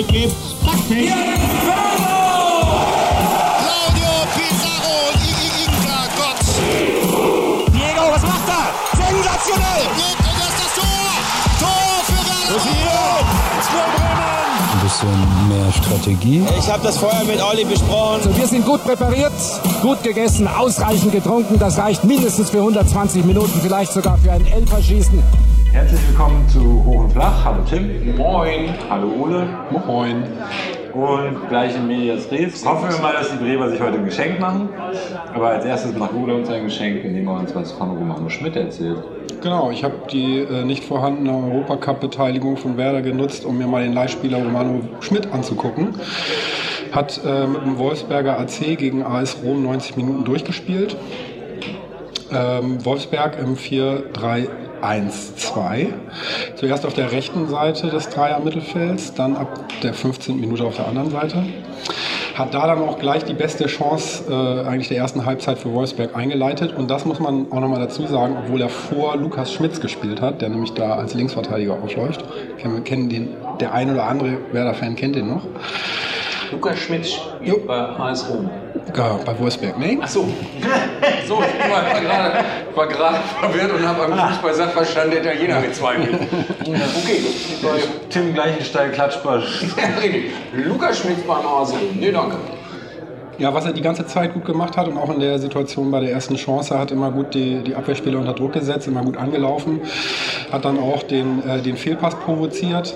Backpack gibt's Backpack. Claudio Pizarro, Inka Gott. Diego, was macht er? Sensationell! Geht und das ist das Tor. Tor für Werder. ein bisschen mehr Strategie. Ich habe das vorher mit Olli besprochen. Wir sind gut präpariert, gut gegessen, ausreichend getrunken. Das reicht mindestens für 120 Minuten, vielleicht sogar für ein Elferschießen. Herzlich willkommen zu Hoch und Flach. Hallo Tim. Moin. Hallo Ole. Moin. Und gleich in Medias Res. Hoffen wir mal, dass die Bremer sich heute ein Geschenk machen. Aber als erstes macht Ole uns ein Geschenk, indem er uns was von Romano Schmidt erzählt. Genau, ich habe die äh, nicht vorhandene Europacup-Beteiligung von Werder genutzt, um mir mal den Leihspieler Romano Schmidt anzugucken. Hat äh, mit dem Wolfsberger AC gegen AS Rom 90 Minuten durchgespielt. Ähm, Wolfsberg im 4-3-1-2. Zuerst auf der rechten Seite des Dreier-Mittelfelds, dann ab der 15. Minute auf der anderen Seite. Hat da dann auch gleich die beste Chance äh, eigentlich der ersten Halbzeit für Wolfsberg eingeleitet. Und das muss man auch nochmal dazu sagen, obwohl er vor Lukas Schmitz gespielt hat, der nämlich da als Linksverteidiger aufläuft. Kennen den, der ein oder andere Werder-Fan kennt den noch. Lukas Schmidt spielt bei AS Rom. Ja, bei Wolfsberg, ne? Achso. So, ich war gerade, war gerade verwirrt und habe am Fußball-Sachverstand der Italiener gezweifelt. Okay, bei Tim Gleichenstein, Klatschbar. Lukas Schmidt beim AS Rom. Nee, danke. Ja, was er die ganze Zeit gut gemacht hat und auch in der Situation bei der ersten Chance, hat immer gut die, die Abwehrspieler unter Druck gesetzt, immer gut angelaufen, hat dann auch den, äh, den Fehlpass provoziert,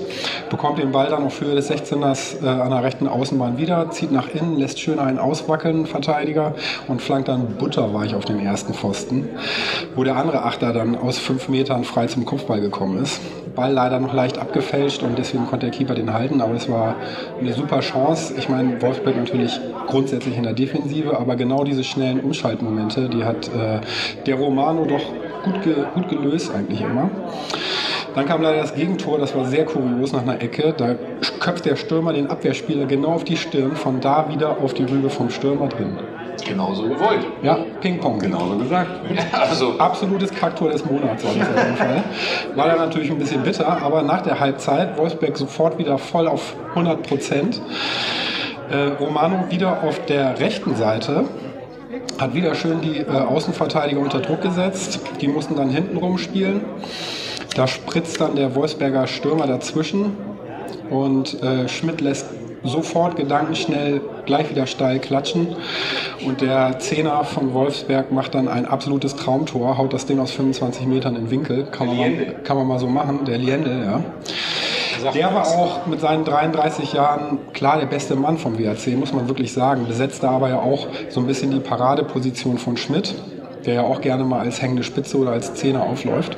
bekommt den Ball dann auf Höhe des 16ers äh, an der rechten Außenbahn wieder, zieht nach innen, lässt schön einen auswackeln, Verteidiger, und flankt dann butterweich auf den ersten Pfosten, wo der andere Achter dann aus fünf Metern frei zum Kopfball gekommen ist. Ball leider noch leicht abgefälscht und deswegen konnte der Keeper den halten, aber es war eine super Chance. Ich meine, Wolfsburg natürlich grundsätzlich in der Defensive, aber genau diese schnellen Umschaltmomente, die hat äh, der Romano doch gut, ge gut gelöst eigentlich immer. Dann kam leider das Gegentor, das war sehr kurios nach einer Ecke. Da köpft der Stürmer den Abwehrspieler genau auf die Stirn, von da wieder auf die Rübe vom Stürmer drin. Genauso gewollt. Ja, Ping-Pong. Genauso gesagt. Also, Absolutes Kacktor des Monats war das auf jeden Fall. War dann natürlich ein bisschen bitter, aber nach der Halbzeit Wolfsberg sofort wieder voll auf 100 Prozent. Äh, Romano wieder auf der rechten Seite. Hat wieder schön die äh, Außenverteidiger unter Druck gesetzt. Die mussten dann hinten rumspielen. Da spritzt dann der Wolfsberger Stürmer dazwischen. Und äh, Schmidt lässt sofort gedankenschnell gleich wieder steil klatschen. Und der Zehner von Wolfsberg macht dann ein absolutes Traumtor, haut das Ding aus 25 Metern in Winkel. Kann man, mal, kann man mal so machen, der Liendl, ja. Der war auch mit seinen 33 Jahren klar der beste Mann vom WRC, muss man wirklich sagen. Besetzte aber ja auch so ein bisschen die Paradeposition von Schmidt, der ja auch gerne mal als hängende Spitze oder als Zehner aufläuft.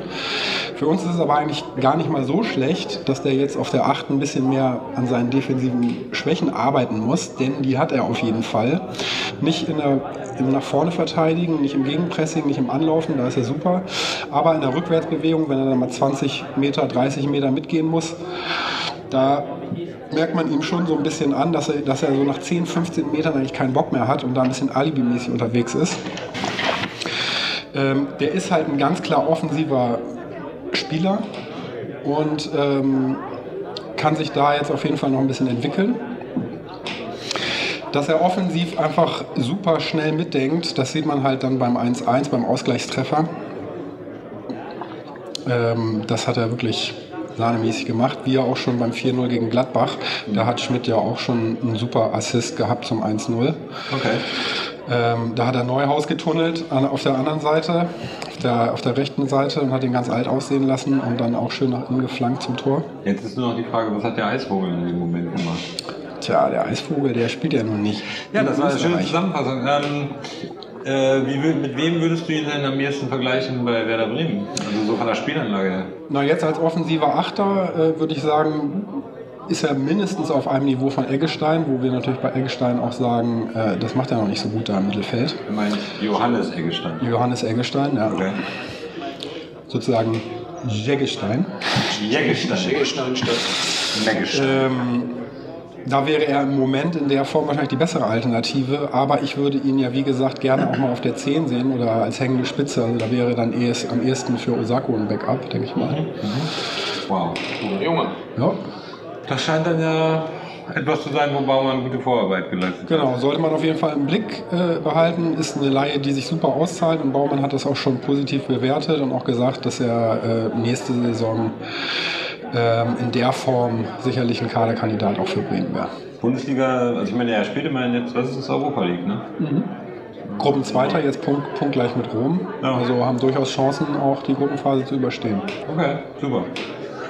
Für uns ist es aber eigentlich gar nicht mal so schlecht, dass der jetzt auf der 8 ein bisschen mehr an seinen defensiven Schwächen arbeiten muss, denn die hat er auf jeden Fall. Nicht in der, im nach vorne verteidigen, nicht im Gegenpressing, nicht im Anlaufen, da ist er super. Aber in der Rückwärtsbewegung, wenn er dann mal 20 Meter, 30 Meter mitgehen muss, da merkt man ihm schon so ein bisschen an, dass er, dass er so nach 10, 15 Metern eigentlich keinen Bock mehr hat und da ein bisschen alibimäßig unterwegs ist. Ähm, der ist halt ein ganz klar offensiver Spieler und ähm, kann sich da jetzt auf jeden Fall noch ein bisschen entwickeln. Dass er offensiv einfach super schnell mitdenkt, das sieht man halt dann beim 1-1, beim Ausgleichstreffer. Ähm, das hat er wirklich sahnemäßig gemacht, wie er auch schon beim 4-0 gegen Gladbach. Da hat Schmidt ja auch schon einen super Assist gehabt zum 1-0. Okay. Ähm, da hat er Neuhaus getunnelt an, auf der anderen Seite, auf der, auf der rechten Seite und hat ihn ganz alt aussehen lassen und dann auch schön nach innen geflankt zum Tor. Jetzt ist nur noch die Frage, was hat der Eisvogel in dem Moment gemacht? Tja, der Eisvogel, der spielt ja nun nicht. Ja, das war eine schöne. Zusammenfassung. Ähm, äh, wie, mit wem würdest du ihn denn am ehesten vergleichen bei Werder Bremen? Also so von der Spielanlage her. Na, jetzt als offensiver Achter äh, würde ich sagen, ist er mindestens auf einem Niveau von Eggestein, wo wir natürlich bei Eggestein auch sagen, äh, das macht er noch nicht so gut da im Mittelfeld. Du meinst Johannes Eggestein. Johannes Eggestein, ja, Okay. sozusagen Jeggestein. Jägestein. Schägelstein statt. Ähm, da wäre er im Moment in der Form wahrscheinlich die bessere Alternative, aber ich würde ihn ja wie gesagt gerne auch mal auf der 10 sehen oder als hängende Spitze. Also da wäre dann ehes, am ehesten für Osako ein Backup, denke ich mal. Wow. Guter Junge. Ja. Das scheint dann ja etwas zu sein, wo Baumann gute Vorarbeit geleistet hat. Genau, sollte man auf jeden Fall im Blick äh, behalten. Ist eine Laie, die sich super auszahlt und Baumann hat das auch schon positiv bewertet und auch gesagt, dass er äh, nächste Saison ähm, in der Form sicherlich ein Kaderkandidat auch für Bremen wäre. Bundesliga, also ich meine, er spielt immerhin jetzt, was ist das, Europa League, ne? Gruppenzweiter, jetzt Punkt, punktgleich mit Rom. Ja. Also haben durchaus Chancen, auch die Gruppenphase zu überstehen. Okay, super.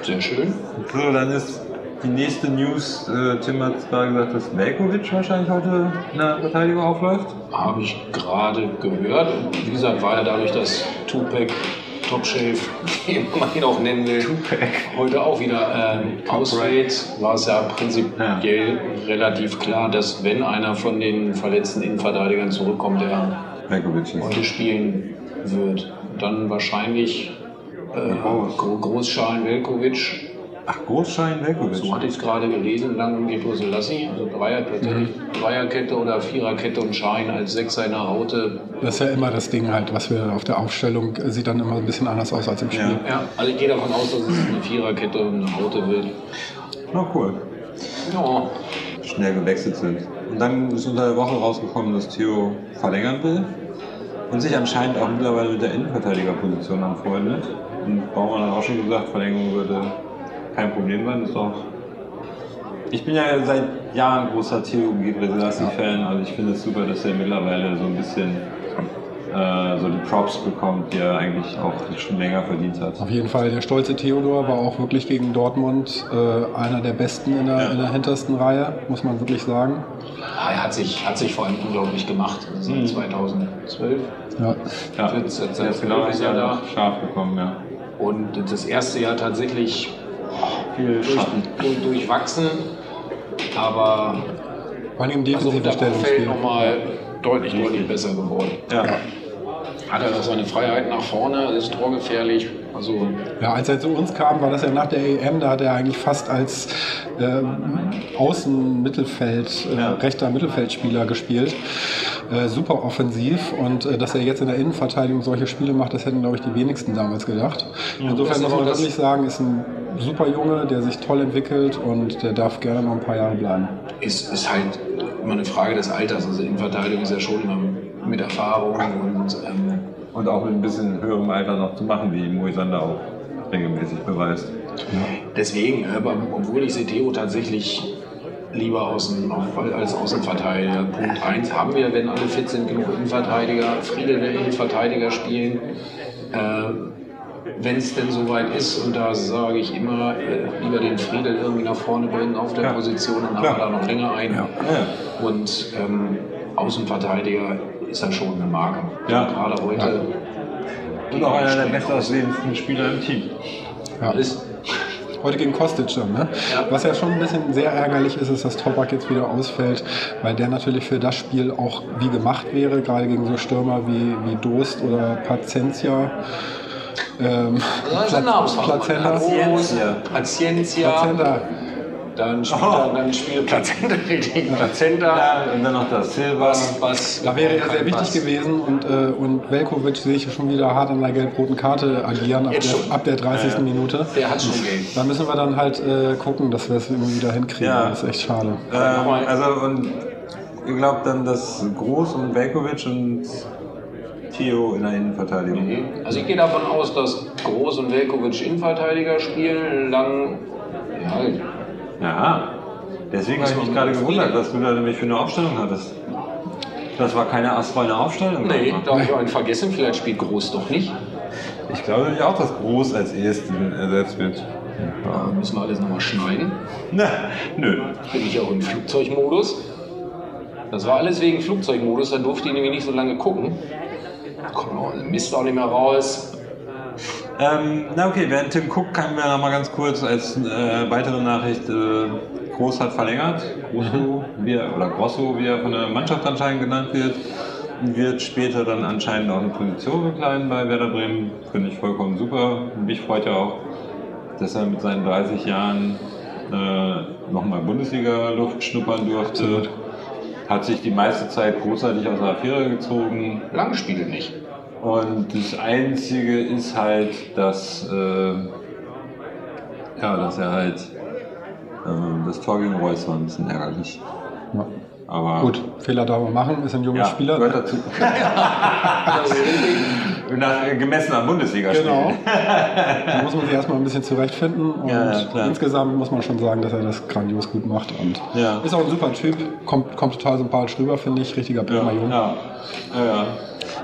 Sehr schön. So, dann ist die nächste News, äh, Tim hat es gerade gesagt, dass Velkovic wahrscheinlich heute in der Verteidigung aufläuft. Habe ich gerade gehört. Wie gesagt, war ja dadurch, dass Tupac, Top Shave, wie man ihn auch nennen will, heute auch wieder ähm, ausfällt, war es ja prinzipiell relativ klar, dass wenn einer von den verletzten Innenverteidigern zurückkommt, der heute spielen wird, dann wahrscheinlich äh, Gro- Großschalen Velkovic. Ach, Großschein Velkovic. So hatte ich es gerade gelesen, lang Gepo Selassie, also Dreierkette, Dreierkette oder Viererkette und Schein als Sechser in der Raute. Das ist ja immer das Ding halt, was wir auf der Aufstellung äh, sieht dann immer ein bisschen anders aus als im Spiel. Ja, also ich gehe davon aus, dass es eine Viererkette und eine Raute wird. Na cool. Ja, Schnell gewechselt sind. Und dann ist unter der Woche rausgekommen, dass Theo verlängern will. Und sich anscheinend auch mittlerweile mit der Innenverteidigerposition anfreundet. Und Baumann hat auch schon gesagt, Verlängerung würde kein Problem sein. Ist doch. Ich bin ja seit Jahren großer Theo Gebrselassie-Fan. Also ich finde es super, dass er mittlerweile so ein bisschen äh, so die Props bekommt, die er eigentlich auch schon länger verdient hat. Auf jeden Fall, der stolze Theodor war auch wirklich gegen Dortmund äh, einer der besten in der, in der hintersten Reihe, muss man wirklich sagen. Ah, er hat sich, hat sich vor allem unglaublich gemacht. Seit 2012. Ja. Ja, Jetzt- jetzt- er ist genau ist ein er Jahr da. scharf gekommen, ja. Und das erste Jahr tatsächlich Viel Schatten. durch, durchwachsen. Aber Vor allem im also defensiven Feld Stellungsspiel. nochmal deutlich, deutlich besser geworden. Ja. Hat er seine Freiheit nach vorne, ist torgefährlich. Also Ja, als er zu uns kam, war das ja nach der EM, da hat er eigentlich fast als ähm, Außenmittelfeld, äh, Ja. rechter Mittelfeldspieler gespielt. Äh, super offensiv und äh, dass er jetzt in der Innenverteidigung solche Spiele macht, das hätten, glaube ich, die wenigsten damals gedacht. Insofern muss man wirklich sagen, ist ein super Junge, der sich toll entwickelt und der darf gerne noch ein paar Jahre bleiben. ist, ist halt immer eine Frage des Alters. Also Innenverteidigung ist ja schon immer mit Erfahrung und ähm, Und auch mit ein bisschen höherem Alter noch zu machen, wie Moisander auch regelmäßig beweist. deswegen, äh, aber obwohl ich Theo tatsächlich lieber außen, als Außenverteidiger. Punkt 1 haben wir, wenn alle fit sind, genug Innenverteidiger. Friedel will Innenverteidiger spielen. Äh, wenn es denn soweit ist, und da sage ich immer, äh, lieber den Friedel irgendwie nach vorne bringen auf der Ja. Position, dann haben wir da noch länger ein. Ja. Und ähm, Außenverteidiger ist dann schon eine Marke. Ja. Gerade heute. Und auch einer der bestaussehendsten Spieler im Team. Ja. Ist, Heute gegen Kostic dann, ne? Ja. Was ja schon ein bisschen sehr ärgerlich ist, ist, dass Topak jetzt wieder ausfällt, weil der natürlich für das Spiel auch wie gemacht wäre, gerade gegen so Stürmer wie, wie Dost oder Pacentia. Ähm, Namensfach. Plazenta. Paciencia. Paciencia. Dann spielt, er, dann spielt Plazenta richtig. Plazenta. Ja, und dann noch das Silva. Was, was, Da wäre er sehr wichtig was. gewesen und, äh, und Velkovic sehe ich schon wieder hart an der gelb-roten Karte agieren ab der, ab der 30. Minute. Der hat schon Geld. Da müssen wir dann halt äh, gucken, dass wir es irgendwie wieder hinkriegen. Ja. Das ist echt schade. Ähm, also, und ihr glaubt dann, dass Groß und Velkovic und Theo in der Innenverteidigung. Also ich gehe davon aus, dass Groß und Velkovic Innenverteidiger spielen, Lang. Ja, Ja, deswegen habe ich mich gerade gewundert, was du da nämlich für eine Aufstellung hattest. Das war keine astreine Aufstellung. nee, da habe ich einen vergessen. Vielleicht spielt Groß doch nicht. Ich glaube nämlich auch, dass Groß als ersten ersetzt wird. Da müssen wir alles nochmal schneiden. Na, nö. Bin ich auch im Flugzeugmodus. Das war alles wegen Flugzeugmodus, da durfte ich nämlich nicht so lange gucken. Da kommt auch Mist auch nicht mehr raus. Ähm, na okay, während Tim guckt, kann wir noch mal ganz kurz als äh, weitere Nachricht, äh, Groß hat verlängert, Grosso, wie er, oder Grosso, wie er von der Mannschaft anscheinend genannt wird, wird später dann anscheinend auch eine Position bekleiden bei Werder Bremen, finde ich vollkommen super. Mich freut ja auch, dass er mit seinen 30 Jahren äh, nochmal Bundesliga-Luft schnuppern durfte. Hat sich die meiste Zeit großartig aus der Affäre gezogen. Lang nicht. Und das Einzige ist halt, dass, äh, ja, dass er halt Äh, Das Tor gegen Reus war ein bisschen ärgerlich. Ja. Aber Gut, Fehler darf man machen, ist ein junger ja, Spieler. gehört dazu. Nach äh, gemessener Bundesliga-Spiel. Genau. Da muss man sich erstmal ein bisschen zurechtfinden. Und Ja, insgesamt muss man schon sagen, dass er das grandios gut macht. Und Ja. ist auch ein super Typ, kommt, kommt total sympathisch rüber, finde ich. Richtiger Bremer ja. Ja, ja.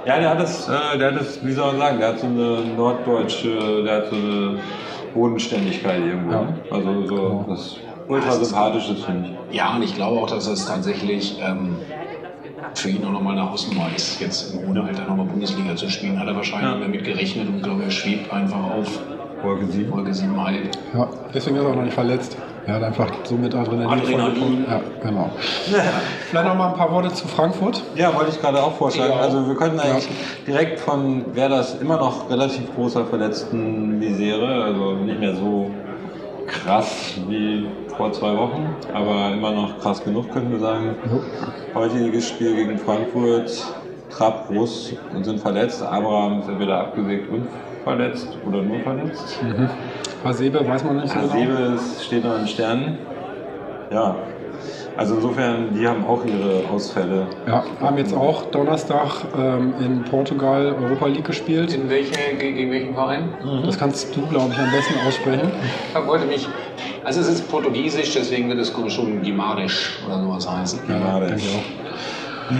Ja, der hat das, äh, der hat das, wie soll man sagen, der hat so eine norddeutsche, der hat so eine Bodenständigkeit irgendwo. Ja. Also so Genau. das ultra sympathisches finde ich. Ja, und ich glaube auch, dass es tatsächlich ähm, für ihn auch nochmal eine Hausnummer ist, jetzt im hohen Alter nochmal Bundesliga zu spielen. Hat er wahrscheinlich Ja. damit gerechnet und glaube, er schwebt einfach auf Wolke 7. Folge 7,5. Ja, deswegen ist er auch noch nicht verletzt. Er hat einfach so mit Adrenalin. Adrenalin. Ja, genau. Vielleicht noch mal ein paar Worte zu Frankfurt. Ja, wollte ich gerade auch vorschlagen. Ja. Also wir könnten eigentlich direkt von Werders immer noch relativ großer verletzten Misere, also nicht mehr so krass wie vor zwei Wochen, aber immer noch krass genug, könnten wir sagen. Heutiges Spiel gegen Frankfurt, Trapp, Groß und sind verletzt. Abraham ist entweder abgesägt und verletzt oder nur verletzt. Hasebe weiß man nicht so genau. Hasebe ist- steht noch in Sternen. Ja, also insofern, die haben auch ihre Ausfälle. Ja, haben jetzt auch Donnerstag ähm, in Portugal Europa League gespielt. In welche, ge- gegen welchen Verein? Das kannst du, glaube ich, am besten aussprechen. Ich wollte mich. Also es ist Portugiesisch, deswegen wird es schon Guimarisch oder sowas heißen. Ja, ich auch.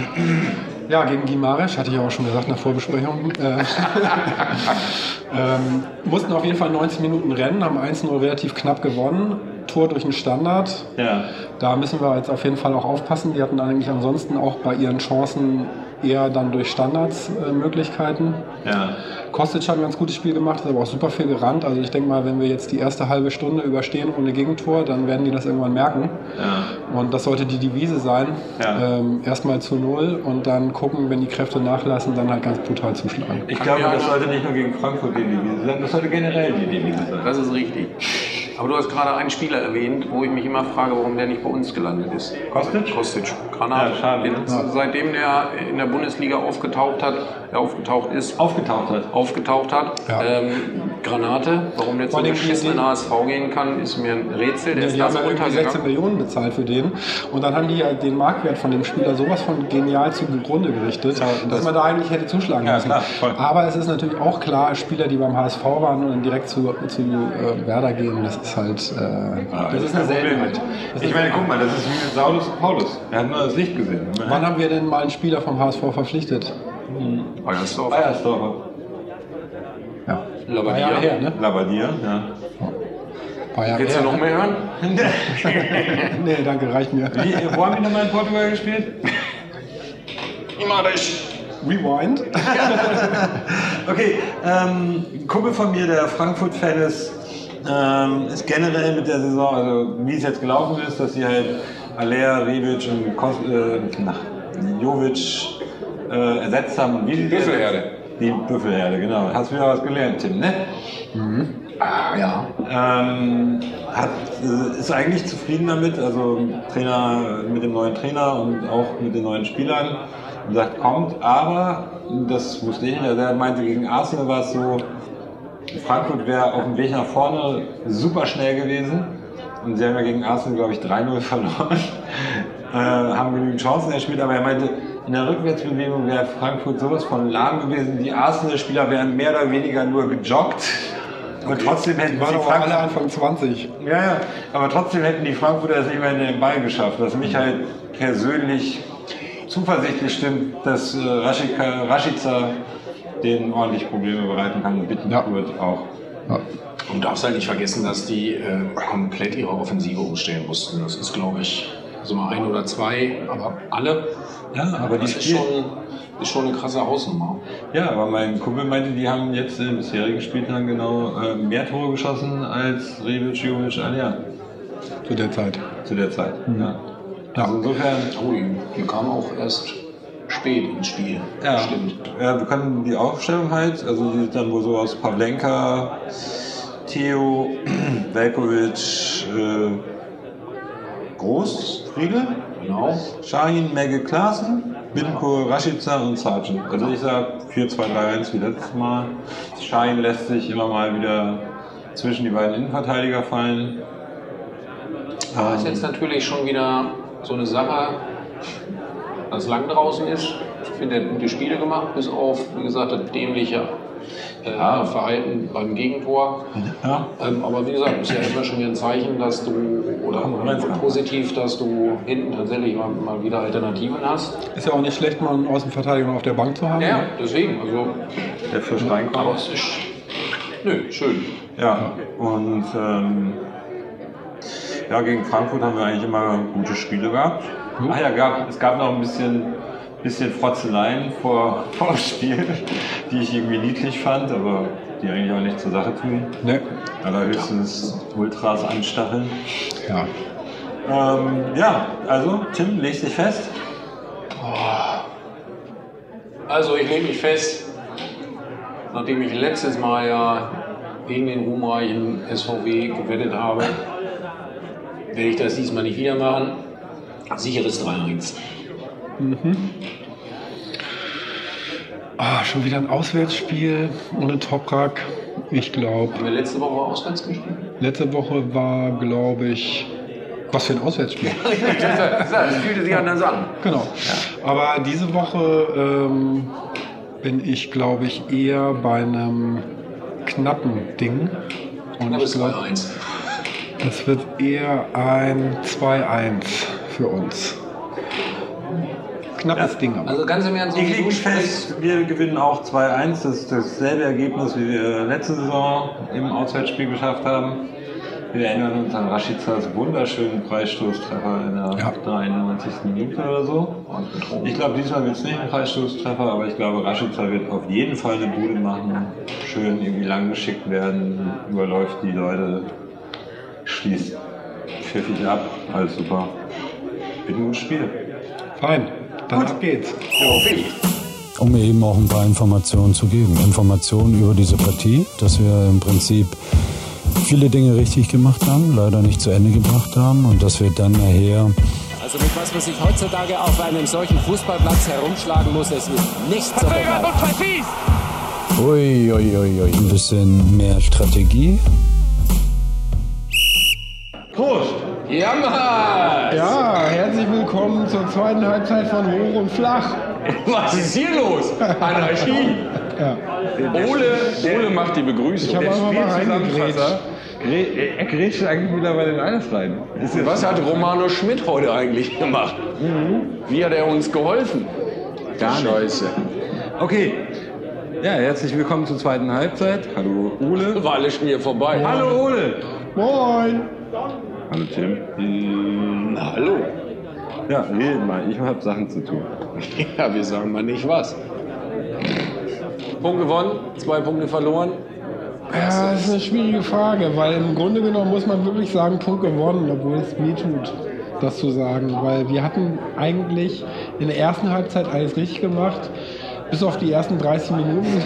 Ja, gegen Gimaresch, hatte ich auch schon gesagt in der Vorbesprechung. Äh, ähm, mussten auf jeden Fall 90 Minuten rennen, haben 1-0 relativ knapp gewonnen. Tor durch einen Standard. Ja. Da müssen wir jetzt auf jeden Fall auch aufpassen. Die hatten eigentlich ansonsten auch bei ihren Chancen eher dann durch Standards äh. Ja. Kostic hat ein ganz gutes Spiel gemacht, ist aber auch super viel gerannt. Also ich denke mal, wenn wir jetzt die erste halbe Stunde überstehen ohne Gegentor, dann werden die das irgendwann merken. Ja. Und das sollte die Devise sein. Ja. Ähm, Erstmal zu null und dann gucken, wenn die Kräfte nachlassen, dann halt ganz brutal zuschlagen. Ich glaube, das sollte nicht nur gegen Frankfurt die Devise sein, das sollte generell die Devise sein. Das ist richtig. Aber du hast gerade einen Spieler erwähnt, wo ich mich immer frage, warum der nicht bei uns gelandet ist. Kostic? Kostic. Granate. Ja, schade, ne? Seitdem der in der Bundesliga aufgetaucht hat, äh, aufgetaucht ist, Aufgetaucht hat. aufgetaucht hat, Ja. ähm, Granate, warum der Vor zu allem beschissen in die- den HSV gehen kann, ist mir ein Rätsel. Der Ja, ist die da haben ja irgendwie 16 runtergegangen. Millionen bezahlt für den. Und dann haben die ja den Marktwert von dem Spieler sowas von genial zugrunde gerichtet, dass man da eigentlich hätte zuschlagen Ja, müssen. klar, voll. Aber es ist natürlich auch klar, Spieler, die beim HSV waren und dann direkt zu, zu äh, Werder gehen, das ist halt äh, das ist eine. Seltenheit. Das ist Ich meine, guck mal, das ist wie mit Saulus und Paulus. Er hat nur das Licht gesehen. Wann haben wir denn mal einen Spieler vom HSV verpflichtet? Bayersdorf. Bayersdorfer. Ja. Paar Jahre her, ne? Labadia, ja. Paar Jahre Willst du noch mehr hören? Nee, danke, reicht mir. Wie, wo haben die nochmal in Portugal gespielt? Rewind. Okay, ähm, ein Kumpel von mir, der Frankfurt-Fan ist, ähm, ist generell mit der Saison, also wie es jetzt gelaufen ist, dass sie halt Alea, Rebic und Kos äh, na, Jovic äh, ersetzt haben. Wie die Büffelherde. Die Büffelherde, genau. Hast wieder was gelernt, Tim, ne? Ah, ja. Ähm, hat, äh, ist eigentlich zufrieden damit, also Trainer mit dem neuen Trainer und auch mit den neuen Spielern und sagt, kommt, aber das wusste ich nicht, also er meinte, gegen Arsenal war es so, Frankfurt wäre auf dem Weg nach vorne super schnell gewesen und sie haben ja gegen Arsenal, glaube ich, 3-0 verloren, äh, haben genügend Chancen erspielt, aber er meinte, in der Rückwärtsbewegung wäre Frankfurt sowas von lahm gewesen, die Arsenal-Spieler wären mehr oder weniger nur gejoggt und trotzdem hätten Die waren aber Frankfurt alle Anfang 20. ja, ja, aber trotzdem hätten die Frankfurter es nicht mehr in den Ball geschafft, was mich halt persönlich zuversichtlich stimmt, dass äh, Rashica, Rashica denen ordentlich Probleme bereiten kann und Bittencourt auch. Ja. Und du darfst halt nicht vergessen, dass die äh, komplett ihre Offensive umstellen mussten. Das ist, glaube ich, so mal ein oder zwei, aber alle. Ja, aber die Das ist spielen, schon, ist schon eine krasse Hausnummer. ja, aber mein Kumpel meinte, die haben jetzt in den bisherigen Spieltagen genau äh, mehr Tore geschossen als Rebic, Jovic, Alia Zu der Zeit. zu der Zeit. Ja. Also insofern, Oh, die, die kamen auch erst spät ins Spiel. Ja, Stimmt. ja, wir können die Aufstellung halt, also die sieht dann wohl so aus Pavlenka, Theo, Velkovic, äh, Groß, Friedel, Genau. Shahin, Megge Klaassen, Bittencourt, Rashica und Sargent. Also ich sag 4-2-3-1 wie letztes Mal. Shahin lässt sich immer mal wieder zwischen die beiden Innenverteidiger fallen. Das ist jetzt natürlich schon wieder so eine Sache, dass lang draußen ist. Ich finde, er hat gute Spiele gemacht, bis auf, wie gesagt, das dämliche äh, Verhalten beim Gegentor. Ja. Ähm, aber wie gesagt, ist ja immer schon wieder ein Zeichen, dass du, oder, oder positiv, dass du hinten tatsächlich mal, mal wieder Alternativen hast. Ist ja auch nicht schlecht, mal einen Außenverteidiger auf der Bank zu haben. Ja, deswegen, also, Der Fisch reinkommt. aber es ist, nö, schön. Ja, und ähm, ja, gegen Frankfurt haben wir eigentlich immer gute Spiele gehabt. Ah ja, gab, es gab noch ein bisschen, bisschen Frotzeleien vor, vor dem Spiel, die ich irgendwie niedlich fand, aber die eigentlich auch nicht zur Sache tun. Ne? Allerhöchstens Ultras anstacheln. Ja. Ähm, ja, also Tim, legst dich fest. Also ich lege mich fest, nachdem ich letztes Mal ja gegen den ruhmreichen SVW gewettet habe, werde ich das diesmal nicht wieder machen. Sicheres 3-1. Ah, schon wieder ein Auswärtsspiel ohne Toprak. Ich glaube, Haben wir letzte Woche auswärts gespielt? letzte Woche war, glaube ich, was für ein Auswärtsspiel. Das fühlte sich anders an. Genau. Aber diese Woche ähm, bin ich, glaube ich, eher bei einem knappen Ding. Und Aber ich glaube, 2-1. es wird eher ein 2-1 für uns. Knappes Ding aber. Also ganz im Ernst, Ich sprichst, fest, wir gewinnen auch 2-1. Das ist dasselbe Ergebnis, wie wir letzte Saison im Auswärtsspiel geschafft haben. Wir erinnern uns an Raschizas wunderschönen Freistoßtreffer in der Ja. 93. Minute oder so. Ich glaube, diesmal wird es nicht ein Freistoßtreffer, aber ich glaube, Raschica wird auf jeden Fall eine Bude machen. Schön irgendwie lang geschickt werden, überläuft die Leute, schließt pfiffig ab. Alles super. Wird ein gutes Spiel. Fein. Dann ab geht's. Um mir eben auch ein paar Informationen zu geben. Informationen über diese Partie, dass wir im Prinzip viele Dinge richtig gemacht haben, leider nicht zu Ende gebracht haben und dass wir dann nachher Also mit was man sich heutzutage auf einem solchen Fußballplatz herumschlagen muss, es ist nicht zu begreifen. ui, ui, ui, ui. ein bisschen mehr Strategie. Ja, Mann! Ja, herzlich willkommen zur zweiten Halbzeit von Hoch und Flach. Was ist hier los? Anarchie! Ja. Ole, Ole macht die Begrüßung. Ich habe einfach mal reingegrätscht. Er grätscht eigentlich mittlerweile in alles rein. Was hat Romano Schmidt heute eigentlich gemacht? Wie hat er uns geholfen? Gar nicht. Scheiße. Okay. Ja, herzlich willkommen zur zweiten Halbzeit. Hallo Ole. War alles schon hier vorbei. Hallo Ole. Moin. Hallo Tim. Hm, hallo. Ja, redet mal. Ich habe Sachen zu tun. Ja, wir sagen mal nicht was. Punkt gewonnen, zwei Punkte verloren. Ja, das ist eine schwierige Frage, weil im Grunde genommen muss man wirklich sagen, Punkt gewonnen, obwohl es weh tut, das zu sagen. Weil wir hatten eigentlich in der ersten Halbzeit alles richtig gemacht, bis auf die ersten 30 Minuten.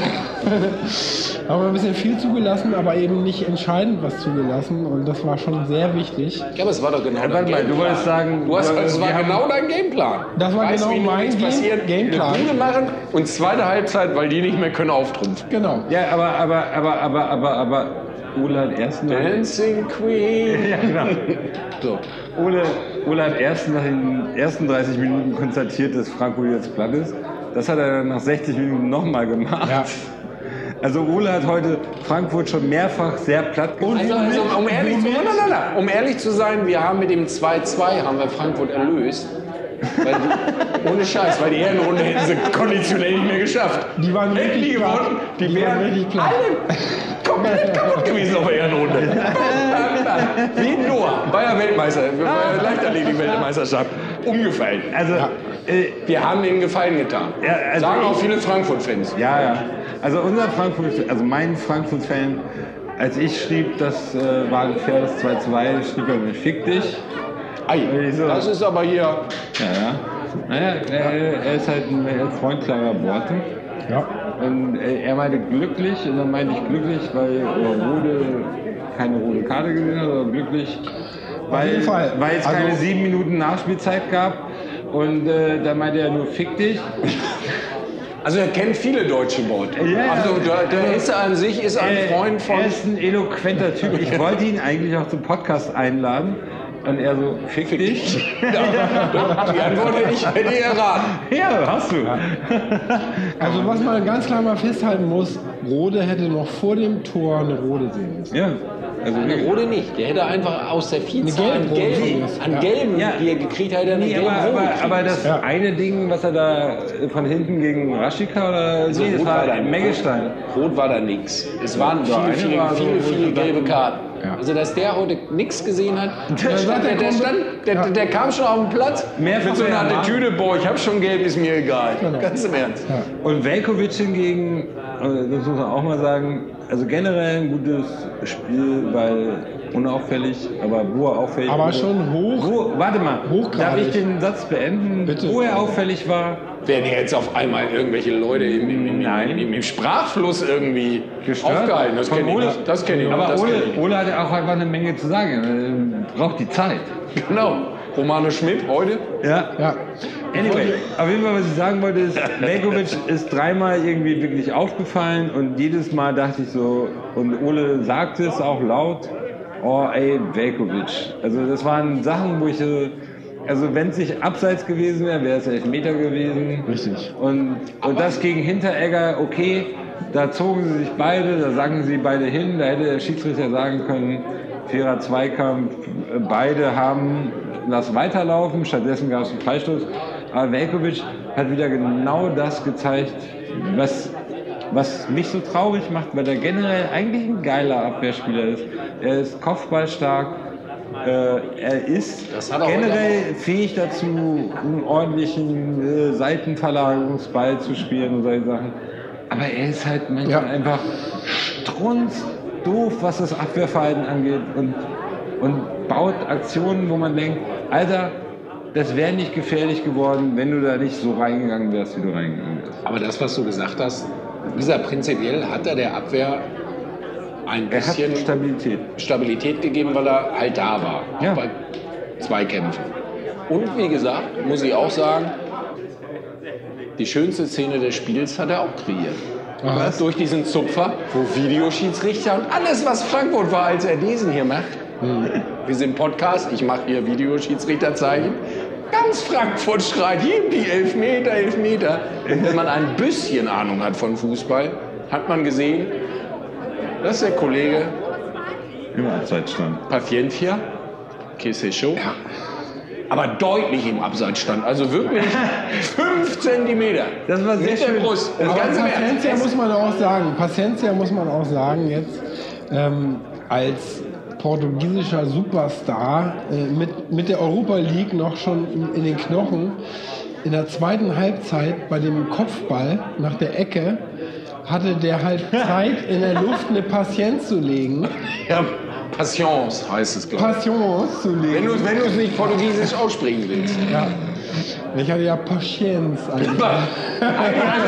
haben wir ein bisschen viel zugelassen, aber eben nicht entscheidend was zugelassen und das war schon sehr wichtig. Ja, aber es war doch genau dein Warte mal, du Gameplan. wolltest sagen, Du hast, es war genau dein Gameplan. Das war 30 genau Minuten mein Game- Gameplan. Eine machen und zweite Halbzeit, weil die nicht mehr können, auftrumpfen. Genau. Ja, aber, aber, aber, aber, aber, aber, Ole hat erst nach, Dancing Queen. ja, genau. So. Ole, Ole hat erst nach den ersten 30 Minuten konstatiert, dass Franco jetzt platt ist. Das hat er dann nach 60 Minuten nochmal gemacht. Ja. Also Ole hat heute Frankfurt schon mehrfach sehr platt gemacht. Also, also um, ehrlich zu, na, na, na, um ehrlich zu sein, wir haben mit dem 2-2 haben wir Frankfurt erlöst. Weil die, ohne Scheiß, weil die Ehrenrunde hätten sie konditionell nicht mehr geschafft. Die waren richtig die platt. gewonnen, die, Die waren wären richtig platt. alle komplett kaputt gewesen auf der Ehrenrunde. Wie Noah, Bayer Weltmeister, Bayer Leichtathletik-Weltmeisterschaft, umgefallen. Also, äh, Wir haben ihnen Gefallen getan. Ja, also Sagen auch viele Frankfurt-Fans. ja, ja. Also unser Frankfurt, also mein Frankfurt-Fan, als ich schrieb, das äh, war ein faires 2-2, schrieb er mir, fick dich. Ei, Wieso? das ist aber hier. Ja, ja. Naja, er, er ist halt ein ein Freund klarer Worte. Ja. Und äh, er meinte glücklich, und dann meinte ich glücklich, weil äh, Rode keine rote Karte gesehen hat, aber glücklich, weil, jeden Fall. weil es Also- keine sieben Minuten Nachspielzeit gab. Und äh, da meinte er nur, fick dich. Also er kennt viele deutsche Worte. Ja. Also der, der ist an sich ist ein Äh, Freund von. Er ist ein eloquenter Typ. Ich wollte ihn eigentlich auch zum Podcast einladen. Und er so, fick dich. Die Antwort hätte ich, hätte ich erraten. Ja, hast du. Also was man ganz klar mal festhalten muss, Rode hätte noch vor dem Tor eine Rode sehen müssen. Ja. Also Eine rote nicht. Der hätte einfach aus der Vielzahl an gelben, an gelben Ja. die er gekriegt hat, hätte er eine Nee, gelbe aber, aber, aber das Ja. eine Ding, was er da von hinten gegen Raschika oder Also nee, das rot war da Meggestein. Rot war da nix. Es waren Ja, viele, eine viele, war so, viele, viele gelbe Karten. Ja. Also, dass der heute nichts gesehen hat, der, stand, der, der stand, der, Ja. der kam schon auf den Platz Mehrfach mit so einer mehr Attitüde, boah, ich hab schon gelb, ist mir egal. Genau. Ganz im Ernst. Und Velkovic hingegen, das muss man auch mal sagen, also generell ein gutes Spiel, weil unauffällig, aber wo er auffällig Aber wo, schon hoch. Wo, warte mal, Hochgradig. darf ich den Satz beenden? Bitte. Wo er auffällig war, Werden jetzt auf einmal irgendwelche Leute im, im, im, Nein. im, im Sprachfluss irgendwie Gestört? aufgehalten. Das kenne ich nicht. Das kenne ich aber. Das Ole, kenn ich. Ole hat ja auch einfach eine Menge zu sagen. Er braucht die Zeit. Genau. Romano Schmidt heute. Ja. Ja. Anyway, auf jeden Fall, was ich sagen wollte, ist, Velkovic ist dreimal irgendwie wirklich aufgefallen und jedes Mal dachte ich so, und Ole sagte es auch laut, oh ey, Velkovic. Also das waren Sachen, wo ich so, also wenn es nicht abseits gewesen wäre, wäre es Elfmeter gewesen. Richtig. Und, und das gegen Hinteregger, okay, da zogen sie sich beide, da sanken sie beide hin, da hätte der Schiedsrichter sagen können, fairer Zweikampf, beide haben lass weiterlaufen, stattdessen gab es einen Freistoß. Aber Velkovic hat wieder genau das gezeigt, was, was mich so traurig macht, weil er generell eigentlich ein geiler Abwehrspieler ist. Er ist kopfballstark, äh, er ist Das hat er heute generell fähig dazu, einen ordentlichen äh, Seitenverlagerungsball zu spielen und solche Sachen. Aber er ist halt manchmal Ja. einfach strunzdoof, was das Abwehrverhalten angeht und, und baut Aktionen, wo man denkt, Alter, das wäre nicht gefährlich geworden, wenn du da nicht so reingegangen wärst, wie du reingegangen bist. Aber das, was du gesagt hast, dieser prinzipiell hat er der Abwehr ein Er hat bisschen Stabilität. Stabilität gegeben, weil er halt da war. Ja. Bei Zweikämpfen. Und wie gesagt, muss ich auch sagen, die schönste Szene des Spiels hat er auch kreiert. Was? Durch diesen Zupfer, wo Videoschiedsrichter und alles, was Frankfurt war, als er diesen hier macht. Wir sind Podcast, ich mache hier Videoschiedsrichterzeichen. Ganz Frankfurt schreit, die Elfmeter, Elfmeter. Und wenn man ein bisschen Ahnung hat von Fußball, hat man gesehen, dass der Kollege Im Abseitsstand. Paciencia, que se show, aber deutlich im Abseits stand. Also wirklich 5 Zentimeter. Das war sehr Mit der schön. Brust. Das Aber ganze Paciencia muss man auch sagen, Paciencia muss man auch sagen jetzt, ähm, als portugiesischer Superstar äh, mit, mit der Europa League noch schon in, in den Knochen, in der zweiten Halbzeit bei dem Kopfball nach der Ecke hatte der halt Zeit in der Luft eine Patienz zu legen, Ja, Patience heißt es, glaube ich. Patience zu Wenn legen. wenn du es nicht portugiesisch aussprechen willst. Ja. Ich hatte ja eigentlich.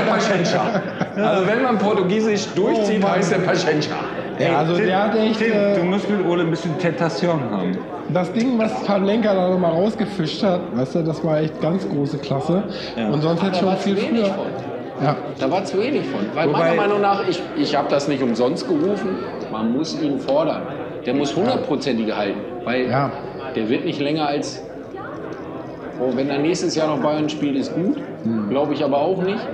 Paciencia. Also wenn man portugiesisch durchzieht, Oh heißt der Paciencia. Ja, also Tim, der hat echt. Tim, äh, du musst mit Ole ein bisschen Tentation haben. Das Ding, was Pavlenka da nochmal rausgefischt hat, weißt du, das war echt ganz große Klasse. Und sonst hätte Da schon war viel zu wenig früher. von. Ja, Da war zu wenig von. Weil Wobei- meiner Meinung nach, ich, ich habe das nicht umsonst gerufen, man muss ihn fordern. Der muss hundertprozentige halten. Weil Ja. der wird nicht länger als. Oh, wenn er nächstes Jahr noch Bayern spielt, ist gut. Glaube ich aber auch nicht.